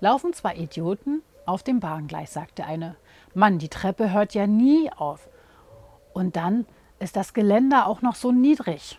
laufen zwei Idioten auf dem Bahngleis, sagte eine. Mann, die Treppe hört ja nie auf. Und dann ist das Geländer auch noch so niedrig.